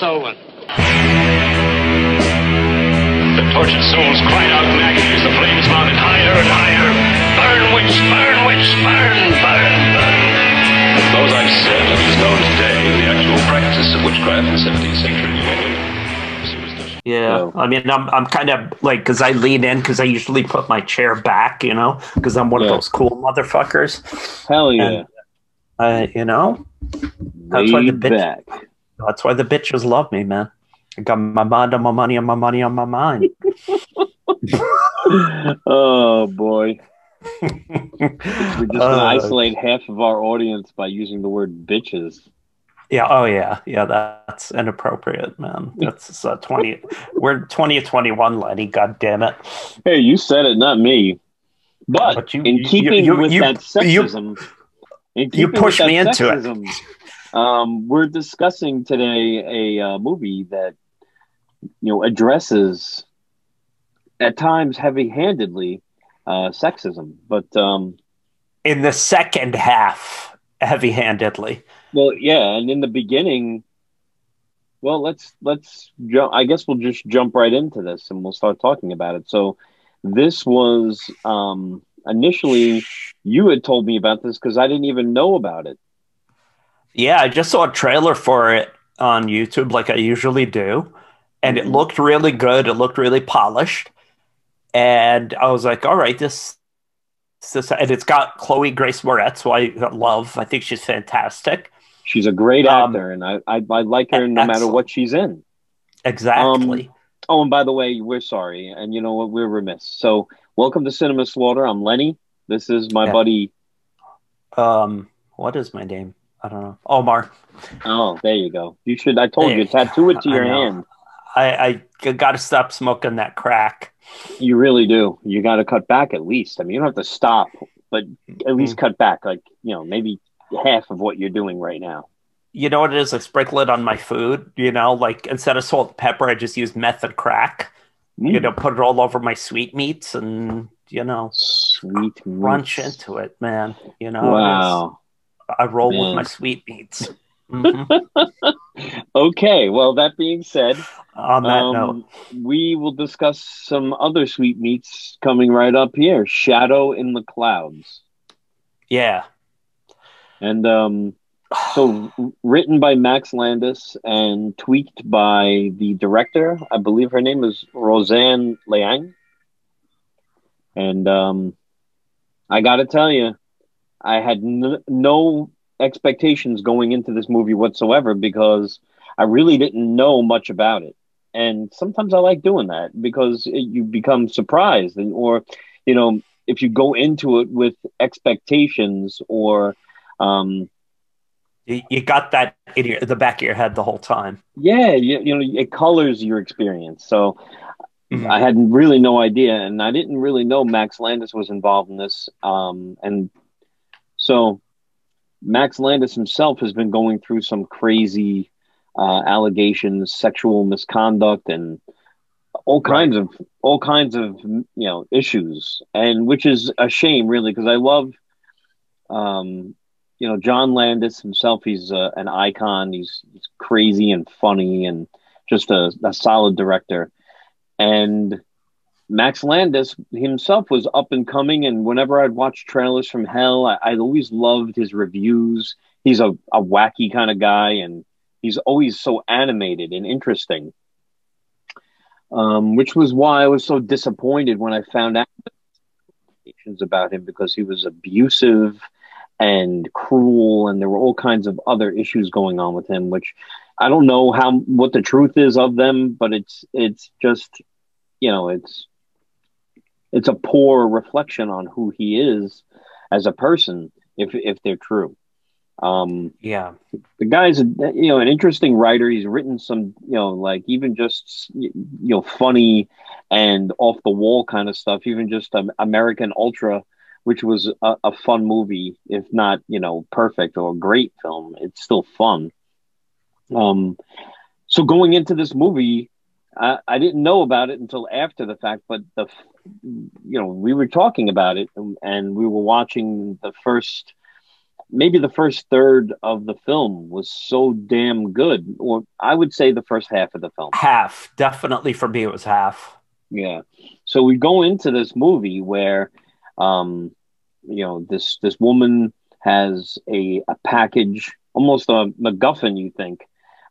Bring out The tortured souls cried out in agony as the flames mounted higher and higher. Burn, witch, burn, witch, burn, burn, burn. Those I've said, it is known today the actual practice of witchcraft in 17th century New England. Yeah, I mean, I'm I'm kind of like because I lean in because I usually put my chair back, you know, because I'm one Yeah. of those cool motherfuckers. Hell yeah. And, uh, you know, that's why the Laid bitch. back. That's why the bitches love me, man. I got my mind on my money on my money on my mind. oh boy. We're just gonna Uh, isolate half of our audience by using the word bitches. Yeah. Oh, yeah. Yeah. That's inappropriate, man. That's uh, twenty. we're twenty twenty one, Lenny. God damn it. Hey, you said it, not me. But, But you- in keeping you- with you- that you- sexism, you pushed with me that into it. Um, we're discussing today a uh, movie that you know addresses at times heavy-handedly uh, sexism, but um, In the second half, heavy handedly. Well, yeah, and in the beginning, well, let's let's jump. I guess we'll just jump right into this, and we'll start talking about it. So, this was um, initially you had told me about this because I didn't even know about it. Yeah, I just saw a trailer for it on YouTube, like I usually do, and it Mhm. looked really good. It looked really polished, and I was like, "All right, this, this," and it's got Chloe Grace Moretz, who I love. I think she's fantastic. She's a great Um, actor, and I, I I like her no matter what she's in. Exactly. Oh, and by the way, we're sorry, and you know what? We're remiss. So, welcome to Cinema Slaughter. I'm Lenny. This is my Yeah. buddy. um, what is my name? I don't know. Omar. Oh, there you go. You should. I told There. you, tattoo it to your know. hand. I I got to stop smoking that crack. You really do. You got to cut back at least. I mean, you don't have to stop, but at least Mm-hmm. cut back, like you know, maybe half of what you're doing right now. You know what it is? I sprinkle it on my food. You know, like instead of salt and pepper, I just use meth and crack. Mm. You know, put it all over my sweetmeats and you know, Sweet crunch into it, man. You know, Wow. It's- I roll Man. with my sweetmeats. Mhm. Okay. Well, that being said, on that um, note, we will discuss some other sweet meats coming right up here. Shadow in the Clouds, yeah. and um, so written by Max Landis and tweaked by the director. I believe her name is Roseanne Liang. And um, I got to tell you, I had n- no expectations going into this movie whatsoever because I really didn't know much about it. And sometimes I like doing that because it, you become surprised, and or you know, if you go into it with expectations or um, You, you got that in your, the back of your head the whole time. yeah, you, you know, it colors your experience. So Mhm. I had really no idea, and I didn't really know Max Landis was involved in this. Um, and so Max Landis himself has been going through some crazy uh, allegations, sexual misconduct, and all kinds of all kinds of you know issues, and which is a shame, really, because I love. Um, you know, John Landis himself, he's uh, an icon. He's, he's crazy and funny and just a, a solid director. And Max Landis himself was up and coming. And whenever I'd watch trailers from Hell, I, I always loved his reviews. He's a, a wacky kind of guy, and he's always so animated and interesting. Um, which was why I was so disappointed when I found out about him because he was abusive and cruel, and there were all kinds of other issues going on with him, which I don't know how what the truth is of them, but it's it's just you know it's it's a poor reflection on who he is as a person if if they're true. Um, Yeah. the guy's a, you know an interesting writer. He's written some you know like even just you know funny and off the wall kind of stuff. Even just um, American Ultra, which was a, a fun movie, if not you know perfect or a great film. It's still fun. Um, so going into this movie, I, I didn't know about it until after the fact. But the you know we were talking about it and, and we were watching the first maybe the first third of the film was so damn good, or I would say the first half of the film. Half, definitely for me, it was half. Yeah. So we go into this movie where, um, you know, this this woman has a a package, almost a MacGuffin, you think,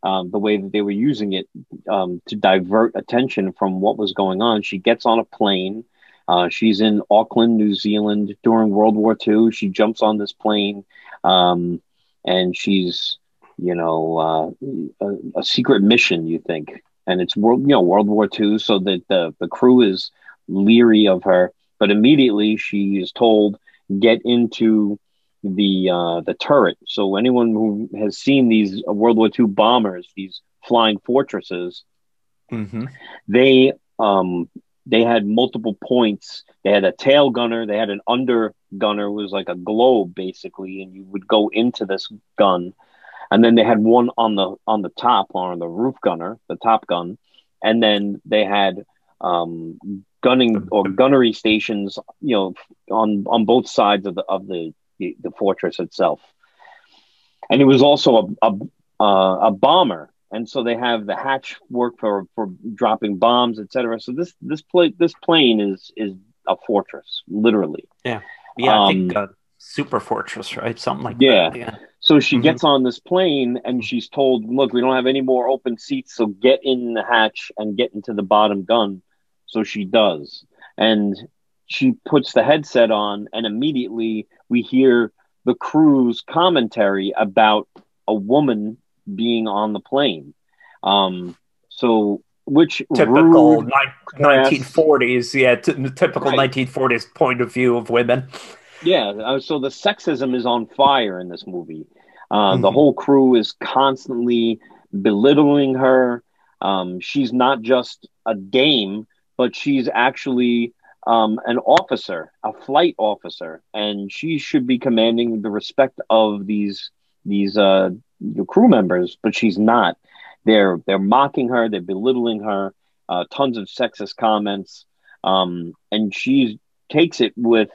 um, the way that they were using it um, to divert attention from what was going on. She gets on a plane. Uh, she's in Auckland, New Zealand during World War II. She jumps on this plane um, and she's, you know, uh, a, a, secret mission, you think. And it's world, you know, World War II, so that the, the crew is leery of her. But immediately she is told, get into the uh, the turret. So anyone who has seen these World War II bombers, these flying fortresses, mm-hmm. they um, they had multiple points. They had a tail gunner. They had an under gunner. It was like a globe basically, and you would go into this gun. And then they had one on the on the top, on the roof gunner, the top gun, and then they had um, gunning or gunnery stations, you know, on on both sides of the of the the, the fortress itself. And it was also a a, uh, a bomber, and so they have the hatch work for for dropping bombs, etc. So this this plane this plane is is a fortress, literally. Yeah, yeah. Um, I think uh, super fortress, right? Something like yeah. that. Yeah. So she mm-hmm. gets on this plane and she's told, "Look, we don't have any more open seats, so get in the hatch and get into the bottom gun." So she does, and she puts the headset on, and immediately we hear the crew's commentary about a woman being on the plane. Um, so, which typical ni- 1940s, yeah, t- typical right. 1940s point of view of women. Yeah, uh, so the sexism is on fire in this movie. Uh, mm-hmm. The whole crew is constantly belittling her. Um, she's not just a dame, but she's actually um, an officer, a flight officer, and she should be commanding the respect of these these uh, crew members, but she's not. They're they're mocking her, they're belittling her, uh, tons of sexist comments, um, and she takes it with,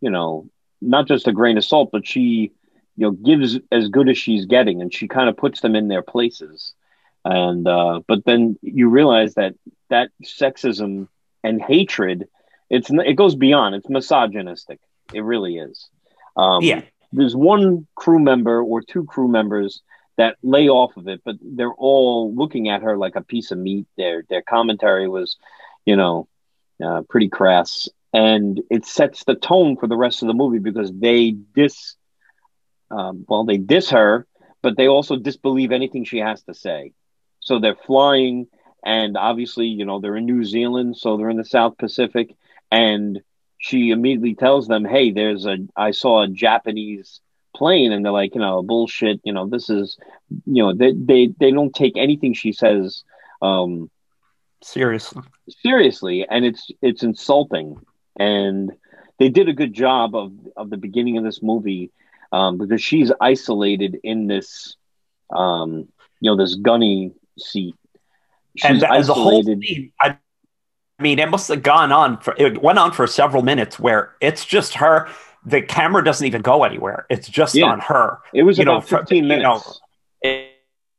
you know, not just a grain of salt, but she, you know, gives as good as she's getting, and she kind of puts them in their places. And uh, but then you realize that that sexism and hatred it's it goes beyond. It's misogynistic. It really is. Um, yeah. there's one crew member or two crew members that lay off of it but they're all looking at her like a piece of meat. Their their commentary was you know uh, pretty crass. And it sets the tone for the rest of the movie because they dis um, well they diss her but they also disbelieve anything she has to say. So they're flying and obviously, you know, they're in New Zealand, so they're in the South Pacific. And she immediately tells them, Hey, there's a, I saw a Japanese plane. And they're like, you know, bullshit. You know, this is, you know, they, they, they don't take anything she says, um, seriously, seriously. And it's, it's insulting. And they did a good job of, of the beginning of this movie, um, because she's isolated in this, um, you know, this gunny seat And as a whole scene, I mean, it must have gone on for it went on for several minutes where it's just her. The camera doesn't even go anywhere. It's just yeah. on her. It was you about know, fifteen for, minutes. You know,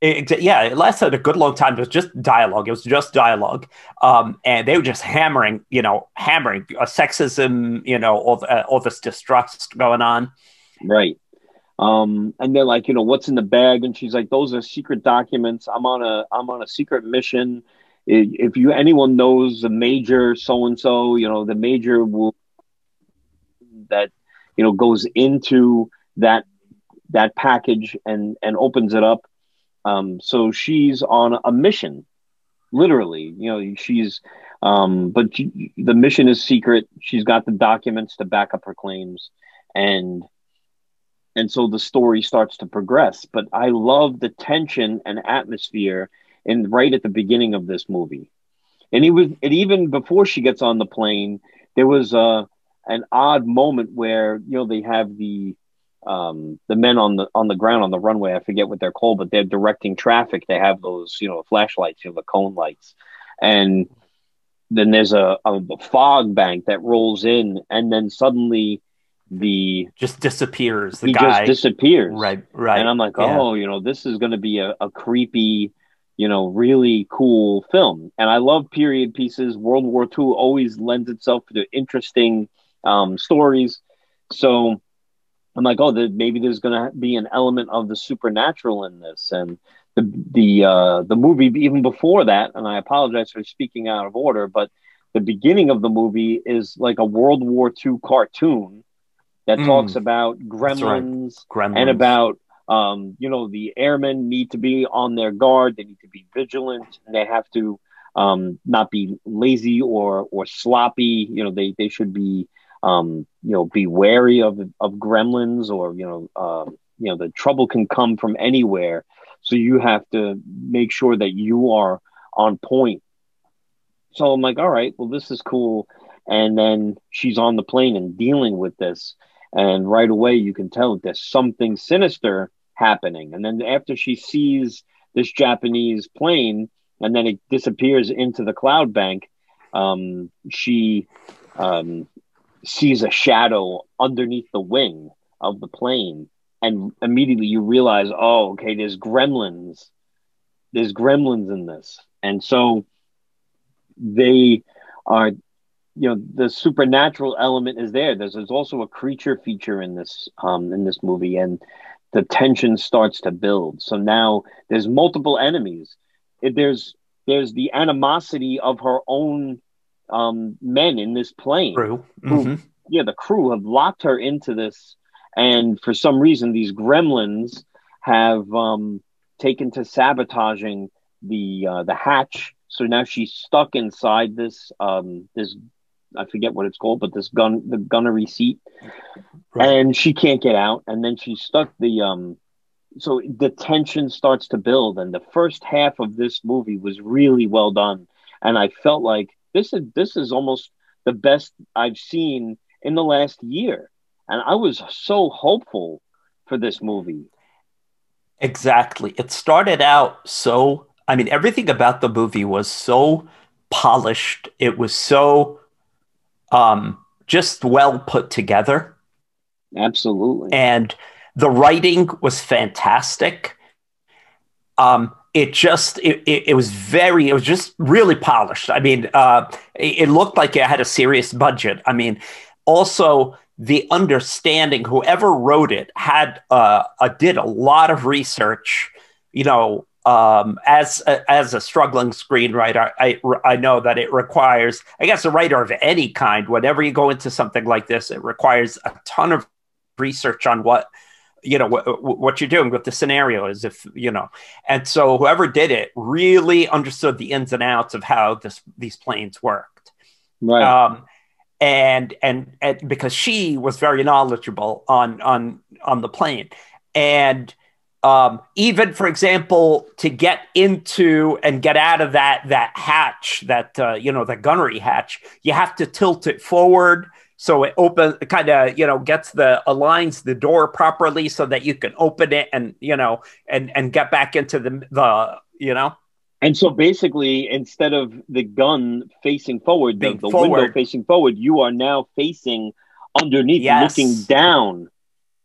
it, it, yeah, it lasted a good long time. It was just dialogue. It was just dialogue, um, and they were just hammering, you know, hammering uh, sexism, you know, all uh, all this distrust going on. Right. Um, and they're like, you know, what's in the bag? And she's like, those are secret documents. I'm on a I'm on a secret mission. If you anyone knows the major so and so, you know, the major will that you know goes into that that package and and opens it up. Um, so she's on a mission, literally. You know, she's um, but she, the mission is secret. She's got the documents to back up her claims, and and so the story starts to progress but i love the tension and atmosphere in right at the beginning of this movie and it was and even before she gets on the plane there was a uh, an odd moment where you know they have the um, the men on the on the ground on the runway. I forget what they're called, but they're directing traffic. They have those you know flashlights, you know the cone lights, and then there's a, a fog bank that rolls in, and then suddenly the just disappears. The he guy just disappears. right, right, And I'm like, Yeah. oh, you know, this is going to be a, a creepy, you know, really cool film. And I love period pieces. World War II always lends itself to interesting um, stories. So I'm like, oh, there, maybe there's going to be an element of the supernatural in this. And the the uh, the movie even before that, and I apologize for speaking out of order, but the beginning of the movie is like a World War II cartoon that Mm. talks about That's right. gremlins Gremlins. and about um, you know the airmen need to be on their guard. They need to be vigilant. And they have to um, not be lazy or or sloppy. You know they they should be um, you know be wary of of gremlins or you know um, you know the trouble can come from anywhere. So you have to make sure that you are on point. So i'm like all right well this is cool. And then she's on the plane and dealing with this and right away you can tell there's something sinister happening. And then after she sees this japanese plane and then it disappears into the cloud bank um, she um, sees a shadow underneath the wing of the plane. And immediately you realize oh okay there's gremlins. There's gremlins in this. And so they are you know the supernatural element is there there's, there's also a creature feature in this um in this movie and the tension starts to build so now there's multiple enemies there's there's the animosity of her own um men in this plane True. Who- Mhm. yeah, the crew have locked her into this, and for some reason, these gremlins have um, taken to sabotaging the uh, the hatch. So now she's stuck inside this um, this I forget what it's called, but this gun the gunnery seat, Right. and she can't get out. And then she's stuck the um, so the tension starts to build, and the first half of this movie was really well done, and I felt like this is this is almost the best I've seen in the last year. And I was so hopeful for this movie. Exactly. It started out so, I mean, everything about the movie was so polished. It was so um, just well put together. Absolutely. And the writing was fantastic. Um, it just, it, it, it was very, it was just really polished. I mean, uh, it, it looked like it had a serious budget. I mean, also, the understanding whoever wrote it had uh, uh, did a lot of research you know um, as a, as a struggling screenwriter I, I know that it requires i guess a writer of any kind whenever you go into something like this it requires a ton of research on what you know what, what you're doing what the scenario is if you know. And so whoever did it really understood the ins and outs of how this these planes worked. Right. um, and, and and because she was very knowledgeable on on on the plane, and um, even for example, to get into and get out of that that hatch, that uh, you know the gunnery hatch, you have to tilt it forward so it open kind of you know gets the aligns the door properly so that you can open it and you know and and get back into the the you know and so basically, instead of the gun facing forward, the, the forward. window facing forward, you are now facing underneath, Yes. looking down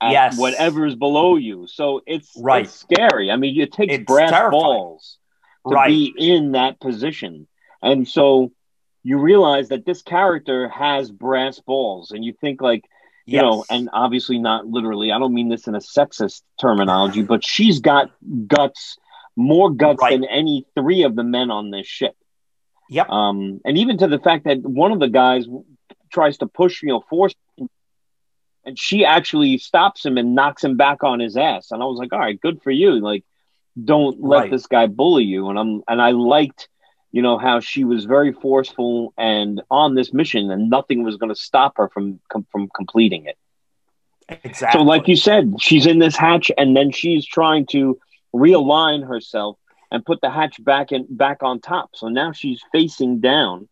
at Yes. whatever is below you. So it's, Right. it's scary. I mean, it takes It's brass terrifying. balls to right be in that position. And so you realize that this character has brass balls, and you think like, you yes. know, and obviously not literally. I don't mean this in a sexist terminology, but she's got guts, more guts Right. than any three of the men on this ship. Yep. Um, and even to the fact that one of the guys tries to push, you know, force, and she actually stops him and knocks him back on his ass. And I was like, all right, good for you. Like, don't let Right. this guy bully you. And I'm and I liked, you know, how she was very forceful and on this mission, and nothing was going to stop her from com- from completing it. exactly So, like you said, she's in this hatch, and then she's trying to realign herself and put the hatch back in back on top. So now she's facing down,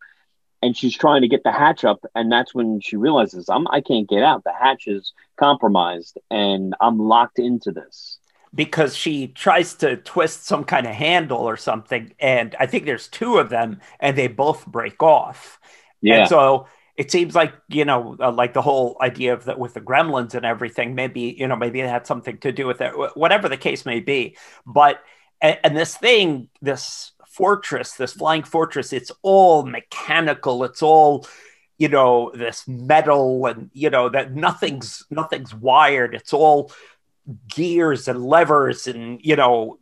and she's trying to get the hatch up, and that's when she realizes I'm I can't get out. The hatch is compromised, and I'm locked into this. because she tries to twist some kind of handle or something, and I think there's two of them, and they both break off. Yeah, And so it seems like you know uh, like the whole idea of that with the gremlins and everything maybe you know maybe it had something to do with it whatever the case may be but and, and this thing this fortress this flying fortress it's all mechanical it's all you know this metal and you know that nothing's nothing's wired. It's all gears and levers and you know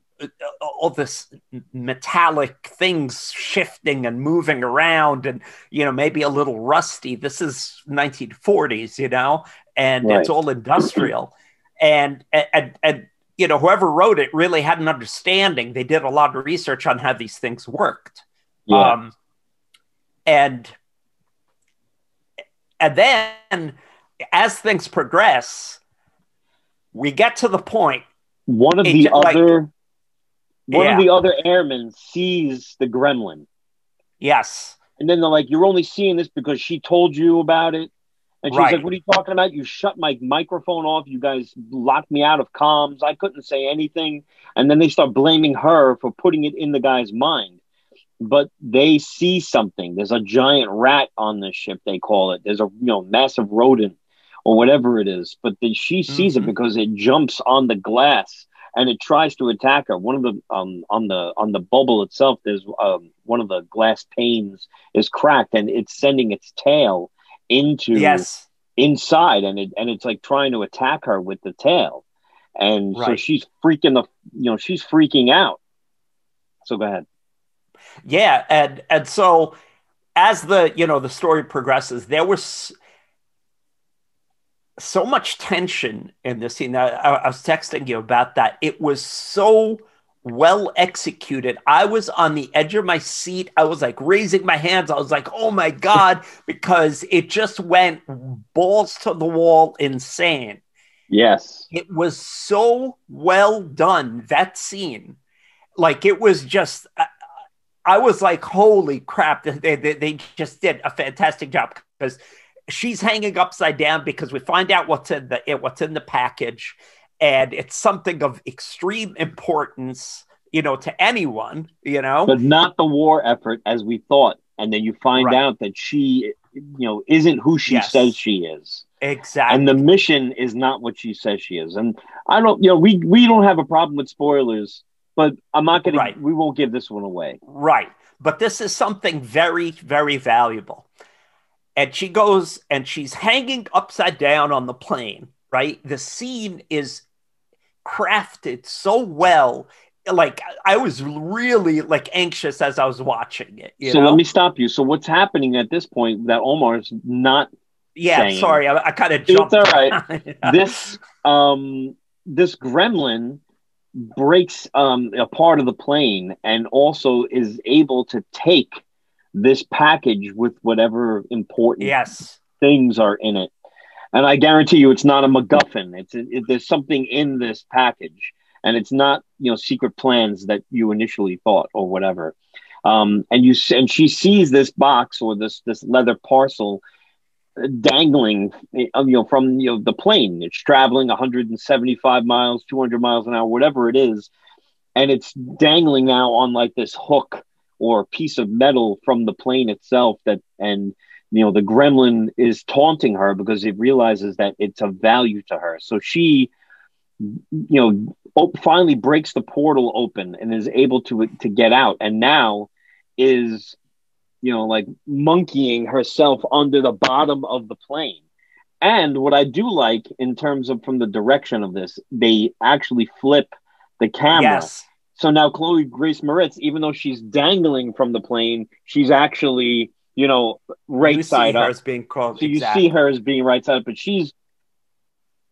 all this metallic things shifting and moving around and you know maybe a little rusty. This is 1940s you know and right. it's all industrial. And, and and you know whoever wrote it really had an understanding they did a lot of research on how these things worked yeah. um and and then as things progress we get to the point. one of the other like, one yeah. of the other airmen sees the gremlin. Yes. And then they're like, You're only seeing this because she told you about it. And she's right. like, What are you talking about? You shut my microphone off. You guys locked me out of comms. I couldn't say anything. And then they start blaming her for putting it in the guy's mind. But they see something. There's a giant rat on the ship, they call it. There's a you know massive rodent or whatever it is. But then she sees mm-hmm. it because it jumps on the glass and it tries to attack her. One of the um, on the on the bubble itself, there's um, one of the glass panes is cracked, and it's sending its tail into yes inside, and it and it's like trying to attack her with the tail, and right. so she's freaking the you know she's freaking out. So go ahead. Yeah, and and so as the you know the story progresses, there was so much tension in this scene. I, I, was texting you about that. It was so well executed. I was on the edge of my seat. I was like raising my hands. I was like, oh my God, because it just went balls to the wall insane. Yes. It was so well done, that scene. Like it was just, I, I was like, holy crap, they, they, they just did a fantastic job because she's hanging upside down because we find out what's in the what's in the package, and it's something of extreme importance, you know, to anyone, you know, but not the war effort as we thought. And then you find right. out that she, you know, isn't who she yes. says she is. Exactly. And the mission is not what she says she is. And I don't, you know, we we don't have a problem with spoilers, but I'm not going right. We won't give this one away. Right. But this is something very, very valuable and she goes and she's hanging upside down on the plane right the scene is crafted so well like i was really like anxious as i was watching it so know? let me stop you so what's happening at this point that omar's not yeah saying, sorry i, I kind of jumped it's all right yeah. this um this gremlin breaks um a part of the plane and also is able to take this package with whatever important yes. things are in it. And I guarantee you, it's not a MacGuffin. It's it, there's something in this package, and it's not you know secret plans that you initially thought or whatever. Um, and you and she sees this box or this this leather parcel dangling you know from you know the plane. It's traveling 175 miles, 200 miles an hour, whatever it is, and it's dangling now on like this hook or piece of metal from the plane itself that and you know the gremlin is taunting her because it realizes that it's of value to her. So she you know op- finally breaks the portal open and is able to to get out. And now is you know like monkeying herself under the bottom of the plane. And what i do like in terms of from the direction of this they actually flip the camera. Yes. So now Chloe Grace Moretz, even though she's dangling from the plane, she's actually, you know, right you side up. As being called, so exactly. you see her as being right side up, but she's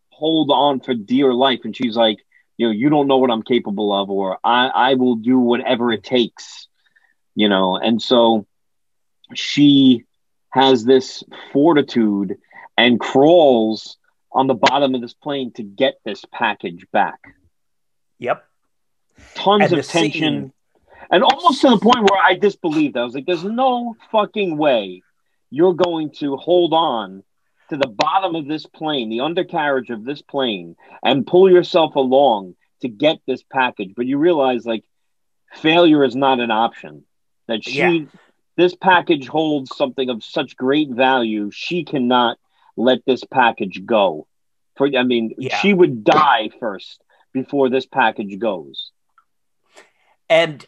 hold on for dear life, and she's like, you know, you don't know what I'm capable of, or I, I will do whatever it takes, you know. And so she has this fortitude and crawls on the bottom of this plane to get this package back. Yep tons and of tension, scene. And almost to the point where I disbelieved. I was like, "There's no fucking way you're going to hold on to the bottom of this plane, the undercarriage of this plane, and pull yourself along to get this package." But you realize, like, failure is not an option. That she. Yeah. this package holds something of such great value. She cannot let this package go. For I mean, Yeah. she would die first before this package goes. and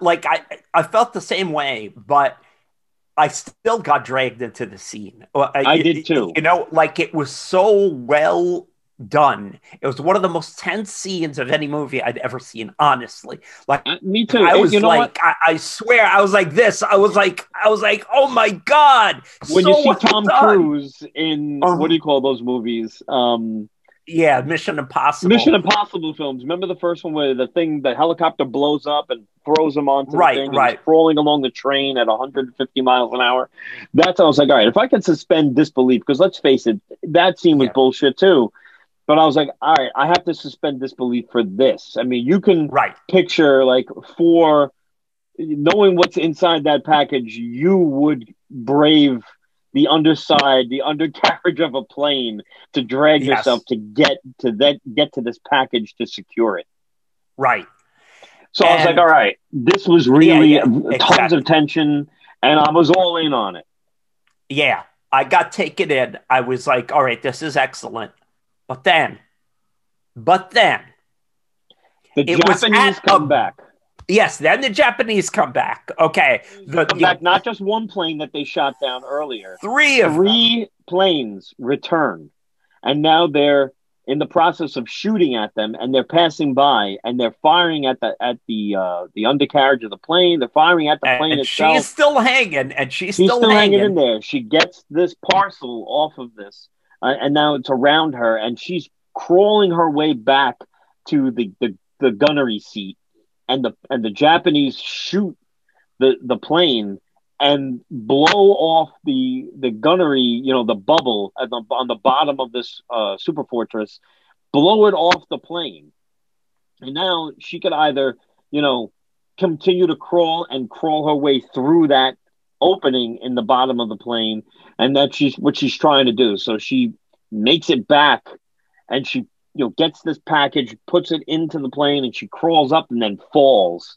like I, I felt the same way, but I still got dragged into the scene. Uh, I did too. You know, like it was so well done. It was one of the most tense scenes of any movie I'd ever seen. Honestly, like Uh, me too. I was you know like, I, I swear, I was like this. I was like, I was like, oh my god! When so you see Tom done. Cruise in Um, what do you call those movies? Um, yeah, Mission Impossible. Mission Impossible films. Remember the first one where the thing, the helicopter blows up and throws him onto Right, the thing, right. crawling along the train at 150 miles an hour. That's how I was like, all right, if I could suspend disbelief, because let's face it, that scene was Yeah. bullshit too. But I was like, all right, I have to suspend disbelief for this. I mean, you can Right. picture like for knowing what's inside that package, you would brave the underside, the undercarriage of a plane to drag Yes. yourself to get to that get to this package to secure it. Right. So I was like, all right, this was really Yeah, yeah, tons exactly. of tension, and I was all in on it. Yeah, I got taken in. I was like, all right, this is excellent. But then, but then, The It was Japanese at come a- back. Yes, then the Japanese come back. Okay, the, Come back, not just one plane that they shot down earlier. three of them. three planes returned and now they're in the process of shooting at them and they're passing by and they're firing at the at the uh the undercarriage of the plane they're firing at the plane and itself she's still hanging, and she's, she's still, still hanging. hanging in there she gets this parcel off of this uh, and now it's around her and she's crawling her way back to the the, the gunnery seat and the and the japanese shoot the the plane and blow off the the gunnery, you know, the bubble at the, on the bottom of this uh, super fortress, blow it off the plane. And now she could either, you know, continue to crawl and crawl her way through that opening in the bottom of the plane, and that's she's what she's trying to do. So she makes it back, and she you know gets this package, puts it into the plane, and she crawls up and then falls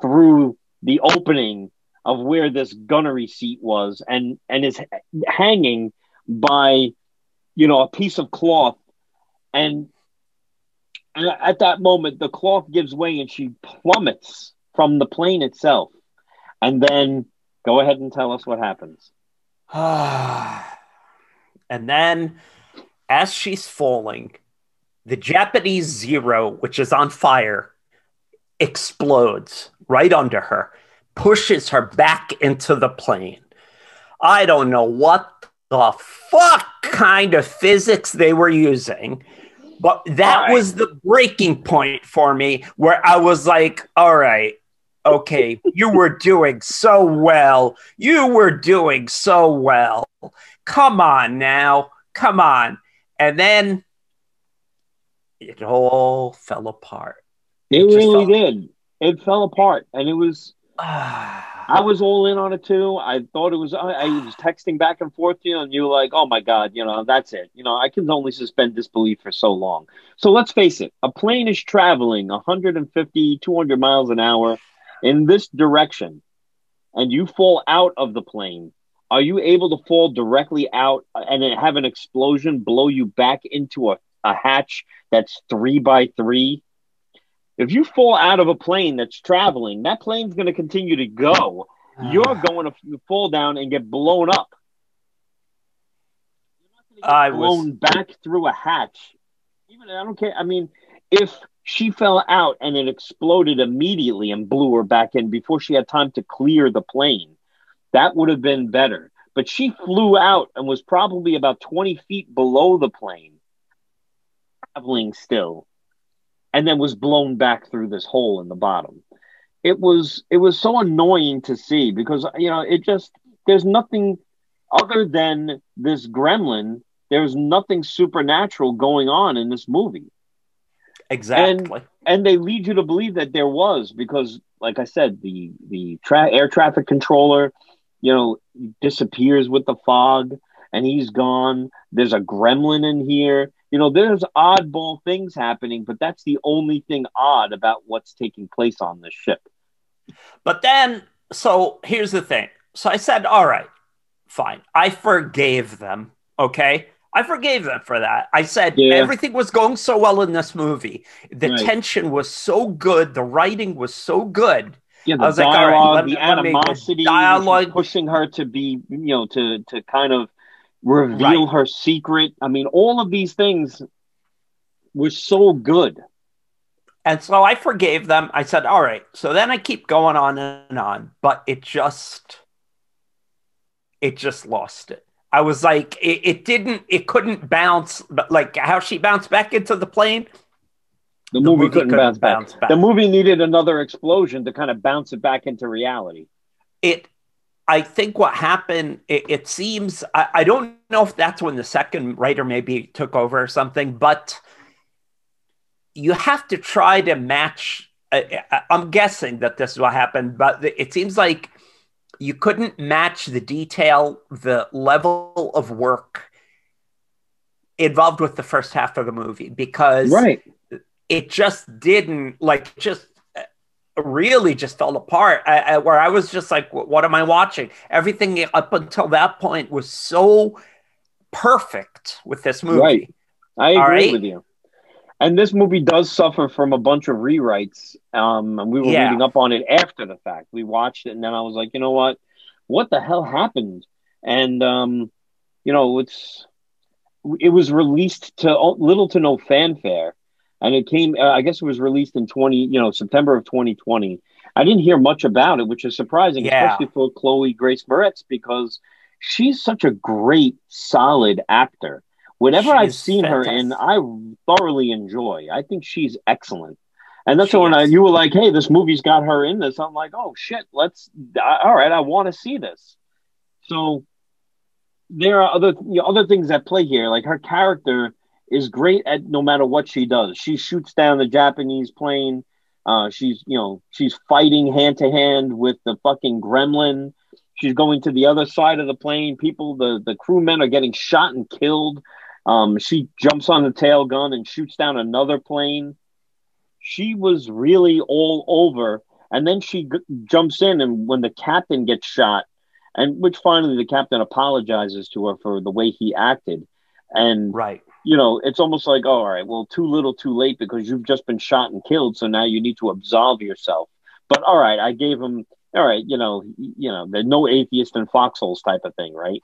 through the opening of where this gunnery seat was and and is hanging by you know a piece of cloth. And, at that moment the cloth gives way and she plummets from the plane itself. And then go ahead and tell us what happens. And then, as she's falling, the Japanese Zero, which is on fire, explodes right under her, pushes her back into the plane. I don't know what the fuck kind of physics they were using, but that right. was the breaking point for me where I was like, all right, okay, you were doing so well. You were doing so well. Come on now. Come on. And then it all fell apart. it just really did it fell apart and it was Ah, I was all in on it too. I thought it was. I, I was texting back and forth to you, and you were like, "Oh my god, you know, that's it. You know, I can only suspend disbelief for so long." So let's face it: a plane is traveling 150, 200 miles an hour in this direction, and you fall out of the plane. Are you able to fall directly out and have an explosion blow you back into a, a hatch that's three by three? If you fall out of a plane that's traveling, that plane's going to continue to go ah. you're going to fall down and get blown up. Get I was- blown back through a hatch. Even I don't care. I mean, if she fell out and it exploded immediately and blew her back in before she had time to clear the plane, that would have been better. But she flew out and was probably about 20 feet below the plane, traveling still, and then was blown back through this hole in the bottom. It was it was so annoying to see because you know it just there's nothing other than this gremlin. There's nothing supernatural going on in this movie. Exactly. and and they lead you to believe that there was because like i said the the tra- air traffic controller you know disappears with the fog and he's gone. There's a gremlin in here you know there's oddball things happening but that's the only thing odd about what's taking place on this ship But then, so here's the thing. so I said, all right, fine. I forgave them. Okay. I forgave them for that. I said Yeah. everything was going so well in this movie. The Right. tension was so good. The writing was so good. Yeah, the I was like, all right, dialogue, let me- the let me- the animosity, dialogue- pushing her to be, you know, to to kind of reveal Right. her secret. I mean, all of these things were so good. And so I forgave them. I said, all right. So then I keep going on and on, but it just, it just lost it. I was like, it, it didn't, it couldn't bounce, but like how she bounced back into the plane. The, The movie, movie couldn't, couldn't bounce, back. bounce back. The movie needed another explosion to kind of bounce it back into reality. It, I think what happened, it, it seems, I, I don't know if that's when the second writer maybe took over or something, but you have to try to match. I, I- I'm guessing that this is what happened, but it seems like you couldn't match the detail, the level of work involved with the first half of the movie because Right. it just didn't like just really just fell apart I, I, where i was just like what am i watching everything up until that point was so perfect with this movie Right. I agree right. with you. And this movie does suffer from a bunch of rewrites. Um, and we were Yeah. reading up on it after the fact. We watched it, and then I was like, you know what? What the hell happened? And um, you know, it's it was released to little to no fanfare, and it came. Uh, I guess it was released in twenty, you know, September of twenty twenty. I didn't hear much about it, which is surprising, Yeah. especially for Chloe Grace Moretz because she's such a great, solid actor. Whatever I've She's seen her in. I thoroughly enjoy. I think she's excellent. And that's She when I, you were like, "Hey, this movie's got her in this," I'm like, "Oh shit, let's." I, all right, I want to see this. So there are other you know, other things at play here. Like her character is great at no matter what she does. She shoots down the Japanese plane. Uh, she's you know she's fighting hand to hand with the fucking gremlin. She's going to the other side of the plane. People, the the crewmen are getting shot and killed. Um, she jumps on the tail gun and shoots down another plane. She was really all over, and then she g- jumps in, and when the captain gets shot, and which finally the captain apologizes to her for the way he acted, and right you know, it's almost like, oh, all right, well, too little, too late because you've just been shot and killed, so now you need to absolve yourself. But all right, I gave him, all right, you know, you know, the no atheist in foxholes type of thing, right?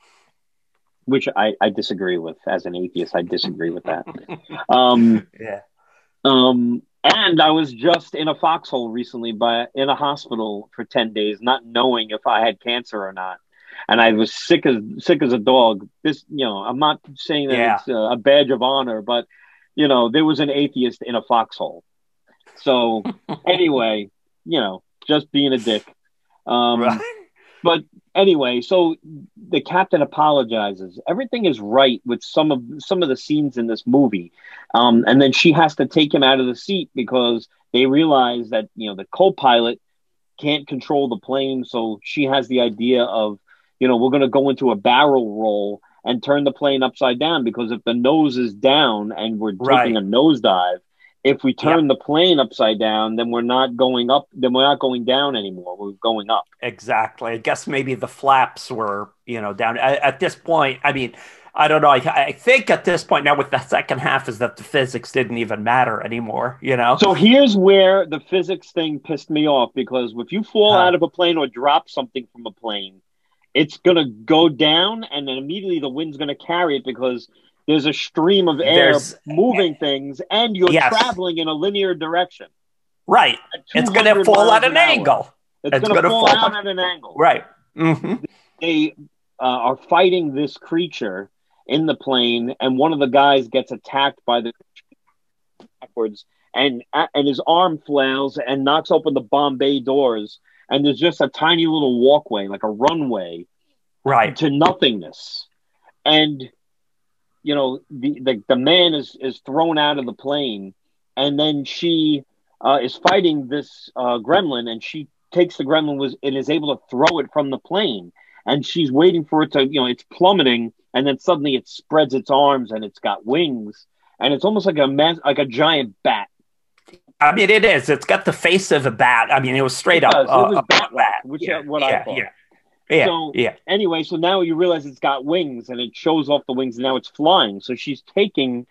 Which I, I disagree with. As an atheist, I disagree with that. Um, yeah um, and I was just in a foxhole recently, by in a hospital for ten days, not knowing if I had cancer or not. And I was sick as sick as a dog. This, you know, I'm not saying that Yeah. it's a, a badge of honor, but you know, there was an atheist in a foxhole. So anyway, you know, just being a dick. Um, right but anyway, so the captain apologizes. Everything is right with some of some of the scenes in this movie, um, and then she has to take him out of the seat because they realize that you know the co-pilot can't control the plane, so she has the idea of you know we're going to go into a barrel roll and turn the plane upside down because if the nose is down and we're taking Right. a nosedive, if we turn the plane upside down, then we're not going up, then we're not going down anymore. We're going up. exactly i guess maybe the flaps were you know down at, at this point i mean i don't know I, I think at this point now with the second half is that the physics didn't even matter anymore you know So here's where the physics thing pissed me off because if you fall Huh. out of a plane or drop something from a plane, it's going to go down and then immediately the wind's going to carry it because there's a stream of air There's- moving things and you're Yes. traveling in a linear direction. right it's going to fall at an hour. angle It's, It's going to fall fall at- an angle. right hmm They uh, are fighting this creature in the plane, and one of the guys gets attacked by the backwards, and and his arm flails and knocks open the bomb bay doors, and there's just a tiny little walkway, like a runway, right. to nothingness, and you know the the, the man is is thrown out of the plane, and then she uh, is fighting this uh, gremlin, and she takes the gremlin was and is able to throw it from the plane, and she's waiting for it to you know it's plummeting, and then suddenly it spreads its arms and it's got wings, and it's almost like a mass, like a giant bat. I mean, it is. It's got the face of a bat. I mean, it was straight It up does. It uh, was a bat-like, bat. which yeah, is what I thought. yeah. Yeah, So- yeah, anyway, so now you realize it's got wings and it shows off the wings and now it's flying. So she's taking,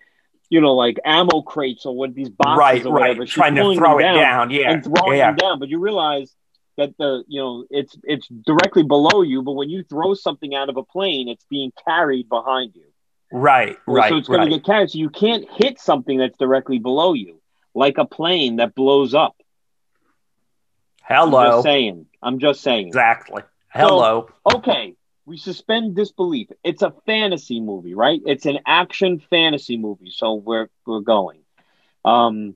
you know, like ammo crates or what these boxes right, or whatever. right. She's Trying to throw it down. Yeah, and throwing yeah, them down. But you realize that the you know it's it's directly below you, but when you throw something out of a plane, it's being carried behind you. right, right, so it's right. to get carried. So you can't hit something that's directly below you, like a plane that blows up. I'm Hello, just saying. I'm just saying. exactly. Hello. okay, we suspend disbelief. It's a fantasy movie, right? It's an action fantasy movie. So we're we're going. Um,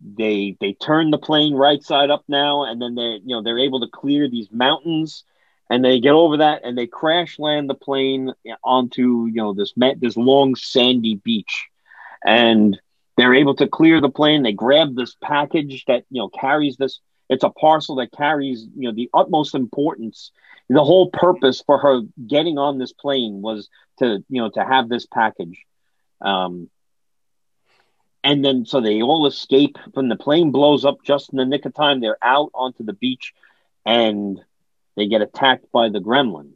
they they turn the plane right side up now, and then they you know they're able to clear these mountains, and they get over that, and they crash land the plane onto you know this this long sandy beach, and they're able to clear the plane. They grab this package that you know carries this. It's a parcel that carries you know the utmost importance the whole purpose for her getting on this plane was to you know to have this package um and then so they all escape when the plane blows up just in the nick of time they're out onto the beach and they get attacked by the gremlin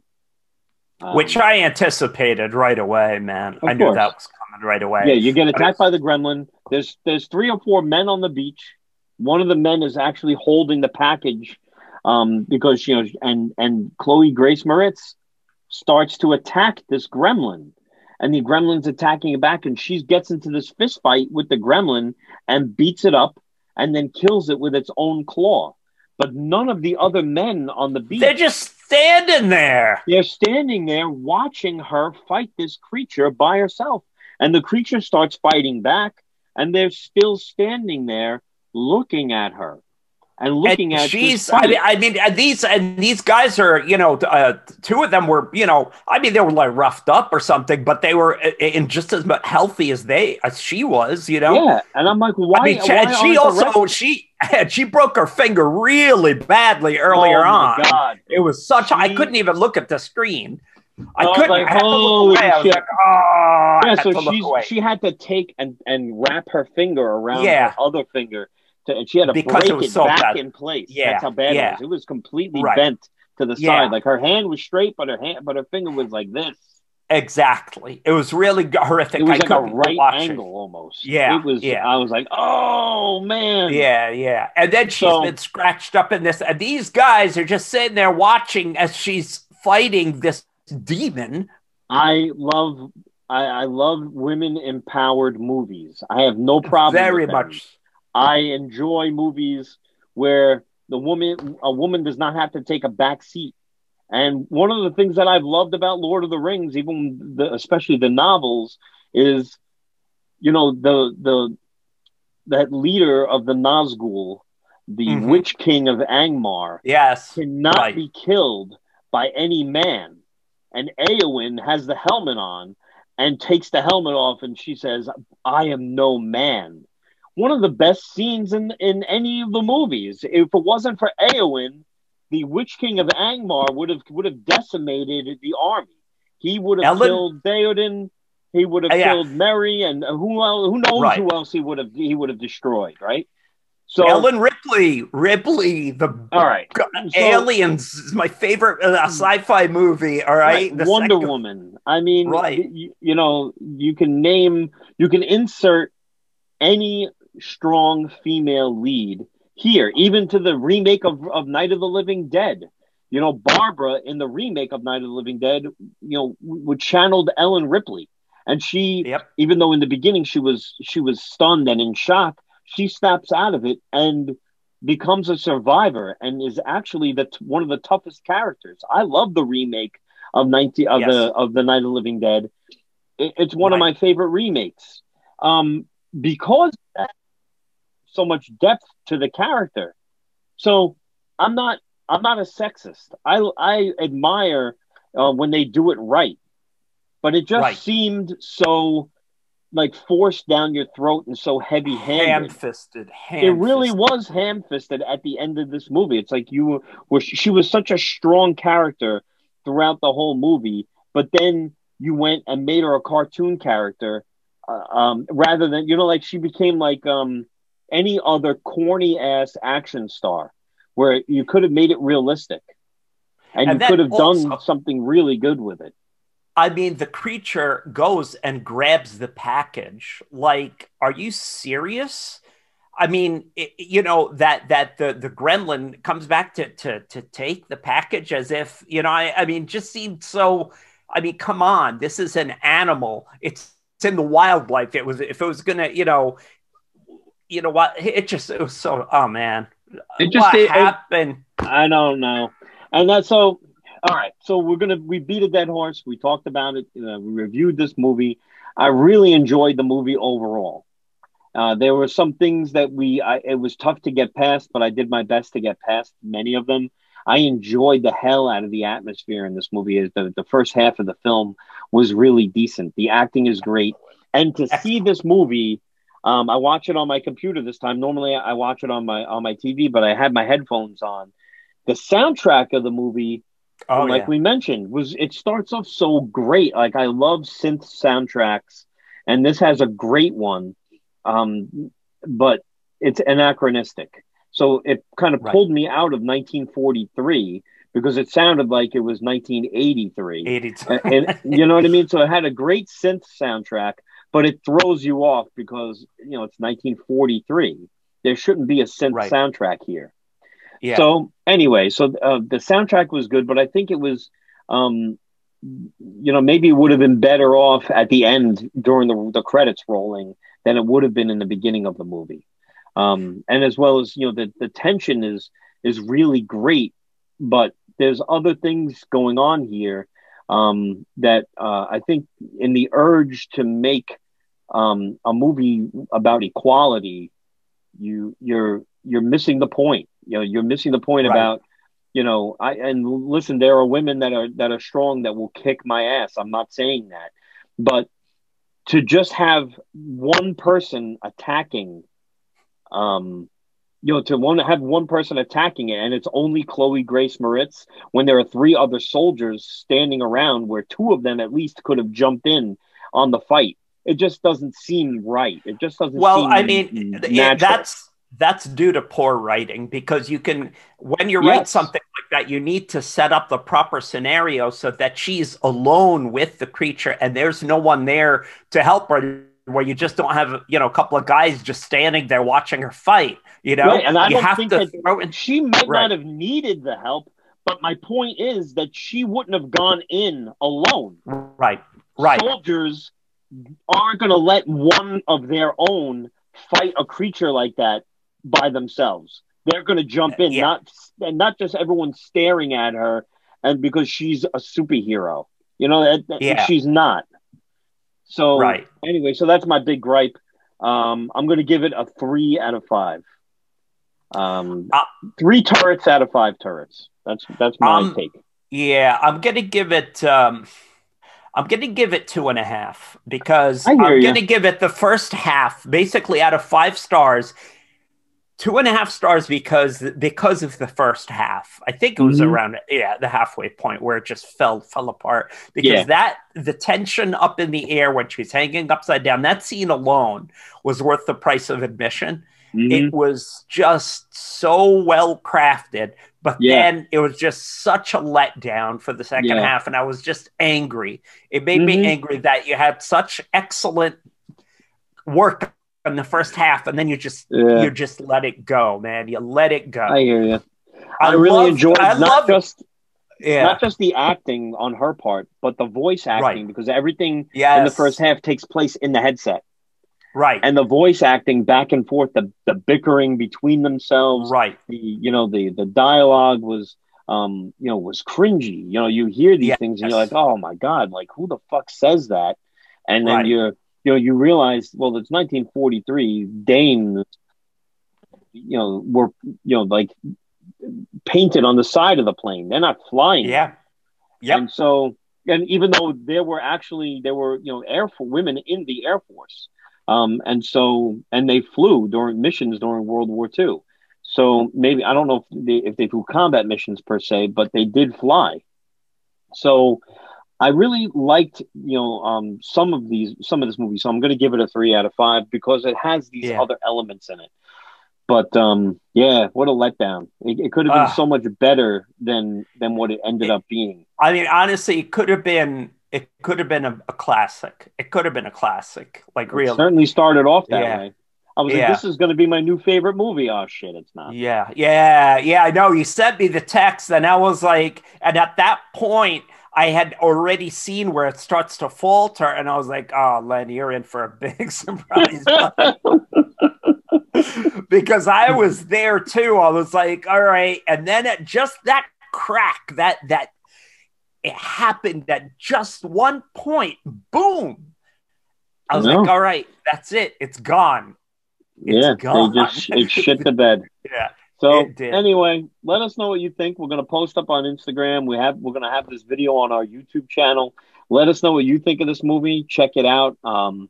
Um, Which I anticipated right away, man. I knew course. that was right away. yeah you get attacked by the gremlin there's there's three or four men on the beach one of the men is actually holding the package um because you know and and chloe grace moretz starts to attack this gremlin and the gremlin's attacking it back and she gets into this fist fight with the gremlin and beats it up and then kills it with its own claw but none of the other men on the beach They're just standing there. they're standing there watching her fight this creature by herself. And the creature starts fighting back, and they're still standing there looking at her and looking and at she's I mean, I mean these and these guys are you know uh, two of them were you know I mean they were like roughed up or something but they were i- in just as much healthy as they as she was you know yeah, and I'm like, why? I mean she, why and she also she she broke her finger really badly earlier oh on God. it was such I couldn't even look at the screen I I was couldn't like, I had to look holy away I was shit. like oh Yeah, so to look away. she had to take and and wrap her finger around Yeah. her other finger, to, and she had to Because break it it so back bad. in place. Yeah, That's how bad yeah. it was. It was completely Right. bent to the Yeah. side. Like her hand was straight, but her hand, but her finger was like this. exactly it was really horrific It was I like a right watch it. angle almost. Yeah, it was. yeah. I was like, oh man. Yeah, yeah. And then she's So- been scratched up in this. And these guys are just sitting there watching as she's fighting this demon. I love. I, I love women empowered movies. I have no problem. Very much. I enjoy movies where the woman a woman does not have to take a back seat. And one of the things that I've loved about Lord of the Rings, even the, especially the novels, is you know the the that leader of the Nazgul, the Mhm. Witch King of Angmar, Yes. cannot Right. be killed by any man. And Eowyn has the helmet on and takes the helmet off, and she says, "I am no man." One of the best scenes in in any of the movies. If it wasn't for Eowyn, the Witch King of Angmar would have would have decimated the army. He would have Ellen- killed Theoden. He would have yeah. killed Merry, and who else, who knows Right. who else he would have he would have destroyed. Right. So Ellen Ripley. Ripley, the all right. So- Aliens is my favorite uh, sci-fi movie. All right, The Wonder second- Woman. I mean, Right. You, you know, you can name, you can insert any strong female lead here, even to the remake of, of Night of the Living Dead. You know, Barbara in the remake of Night of the Living Dead, you know, would channeled Ellen Ripley, and she, Yep. even though in the beginning she was she was stunned and in shock, she snaps out of it and becomes a survivor and is actually the one of the toughest characters. I love the remake of nineteen of Yes. the of the Night of the Living Dead. It, it's one of my favorite remakes um, because that so much depth to the character. So I'm not I'm not a sexist. I I admire uh, when they do it right, but it just Right. seemed so like forced down your throat and so heavy handed ham-fisted. it really was ham-fisted at the end of this movie. It's like you were she was such a strong character throughout the whole movie, but then you went and made her a cartoon character uh, um, rather than you know like she became like um, any other corny ass action star where you could have made it realistic. and, And you could have done something really good with it. I mean, the creature goes and grabs the package. Like, are you serious? I mean, it, you know that that the the gremlin comes back to to to take the package as if you know. I I mean, just seemed so. I mean, come on, this is an animal. It's it's in the wildlife. It was if it was gonna, you know, you know what? It just it was so. Oh man, It just it- it- happened? I don't know. And that's so. All right. So we're gonna we beat a dead horse. We talked about it. Know, we reviewed this movie. I really enjoyed the movie overall. Uh, there were some things that we I, it was tough to get past, but I did my best to get past many of them. I enjoyed the hell out of the atmosphere in this movie. The the first half of the film was really decent. The acting is great, and to see this movie. Um, I watch it on my computer this time. Normally, I watch it on my on my TV, but I had my headphones on. The soundtrack of the movie Oh like yeah. we mentioned, was it starts off so great. Like I love synth soundtracks, and this has a great one. Um, but it's anachronistic, so it kind of Right. pulled me out of 1943 because it sounded like it was 1983. 82. and, and you know what I mean. So it had a great synth soundtrack, but it throws you off because you know it's 1943. There shouldn't be a synth Right. soundtrack here. Yeah. So anyway, so uh, the soundtrack was good, but I think it was, um, you know, maybe it would have been better off at the end during the the credits rolling than it would have been in the beginning of the movie. Um, and as well as you know, the the tension is is really great, but there's other things going on here um, that uh, I think in the urge to make um, a movie about equality, you you're you're missing the point. You know, you're missing the point Right. about you know. I and listen, there are women that are that are strong that will kick my ass. I'm not saying that, but to just have one person attacking, um, you know, to want to have one person attacking it, and it's only Chloe Grace Moretz when there are three other soldiers standing around, where two of them at least could have jumped in on the fight. It just doesn't seem right. It just doesn't. well i mean that's that's due to poor writing because you can when you write something like that you need to set up the proper scenario so that she's alone with the creature and there's no one there to help her where you just don't have you know a couple of guys just standing there watching her fight you know Right, and I you don't have think to that- in she might Right. not have needed the help, but my point is that she wouldn't have gone in alone. right right Soldiers aren't going to let one of their own fight a creature like that by themselves. They're going to jump in, Yeah. not and not just everyone staring at her, and because she's a superhero. You know, that, that- Yeah. she's not. So right anyway, so that's my big gripe. Um, I'm going to give it a three out of five. Um, Uh, three turrets out of five turrets. That's that's my Um, take. yeah i'm gonna give it um I'm going to give it two and a half because I'm going to give it the first half, basically out of five stars, two and a half stars because because of the first half. I think it was Mhm. around yeah the halfway point where it just fell fell apart because Yeah. that the tension up in the air when she's hanging upside down that scene alone was worth the price of admission. Mhm. It was just so well crafted, but Yeah. then it was just such a letdown for the second Yeah. half, and I was just angry. It made Mhm. me angry that you had such excellent work in the first half, and then you just Yeah. you just let it go, man. You let it go. I hear you. I, really love- enjoyed I not just yeah, not just the acting on her part, but the voice acting Right. because everything yes, in the first half takes place in the headset, right, and the voice acting back and forth, the the bickering between themselves, right, the you know the the dialogue was um you know was cringy. You know you hear these Yes. things and you're like, oh my god, like who the fuck says that? And then Right. you're you know you realize well it's 1943 dames you know were you know like painted on the side of the plane they're not flying yeah, Yeah. and so, and even though there were actually there were you know air for women in the air force, um, and so and they flew during missions during World War II. So maybe I don't know if they if they flew combat missions per se, but they did fly. So I really liked you know um, some of these some of this movie. So I'm going to give it a three out of five because it has these Yeah. other elements in it. But um, yeah, what a letdown! It, it could have been Ah. so much better than than what it ended up being. I mean, honestly, it could have been. It could have been a, a classic. It could have been a classic. Like It really. certainly started off that Yeah. way. I was Yeah. like, this is going to be my new favorite movie. Oh shit, it's not. Yeah, yeah, yeah. I know. You sent me the text, and I was like, and at that point, I had already seen where it starts to falter, and I was like, "Oh, Len, you're in for a big surprise." because I was there too. I was like, "All right," and then at just that crack, that that it happened at just one point. Boom! I was No. like, "All right, that's it. It's gone." It's yeah, gone. they just it shit the bed. Yeah. So anyway, let us know what you think. We're gonna post up on Instagram. We have we're gonna have this video on our YouTube channel. Let us know what you think of this movie. Check it out. Um,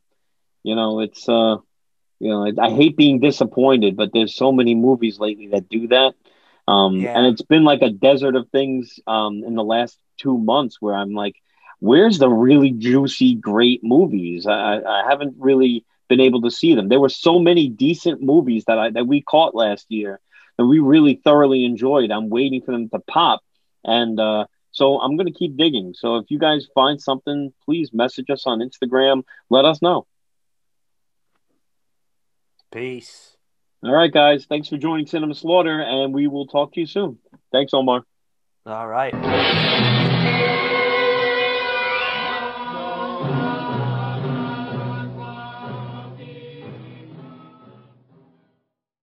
you know, it's uh, you know, I, I hate being disappointed, but there's so many movies lately that do that. Um, Yeah. and it's been like a desert of things um in the last two months where I'm like, where's the really juicy, great movies? I, I I haven't really been able to see them. There were so many decent movies that I that we caught last year that we really thoroughly enjoyed. I'm waiting for them to pop, and uh, so I'm going to keep digging. So if you guys find something, please message us on Instagram. Let us know. Peace. All right, guys. Thanks for joining Cinema Slaughter, and we will talk to you soon. Thanks, Omar. All right.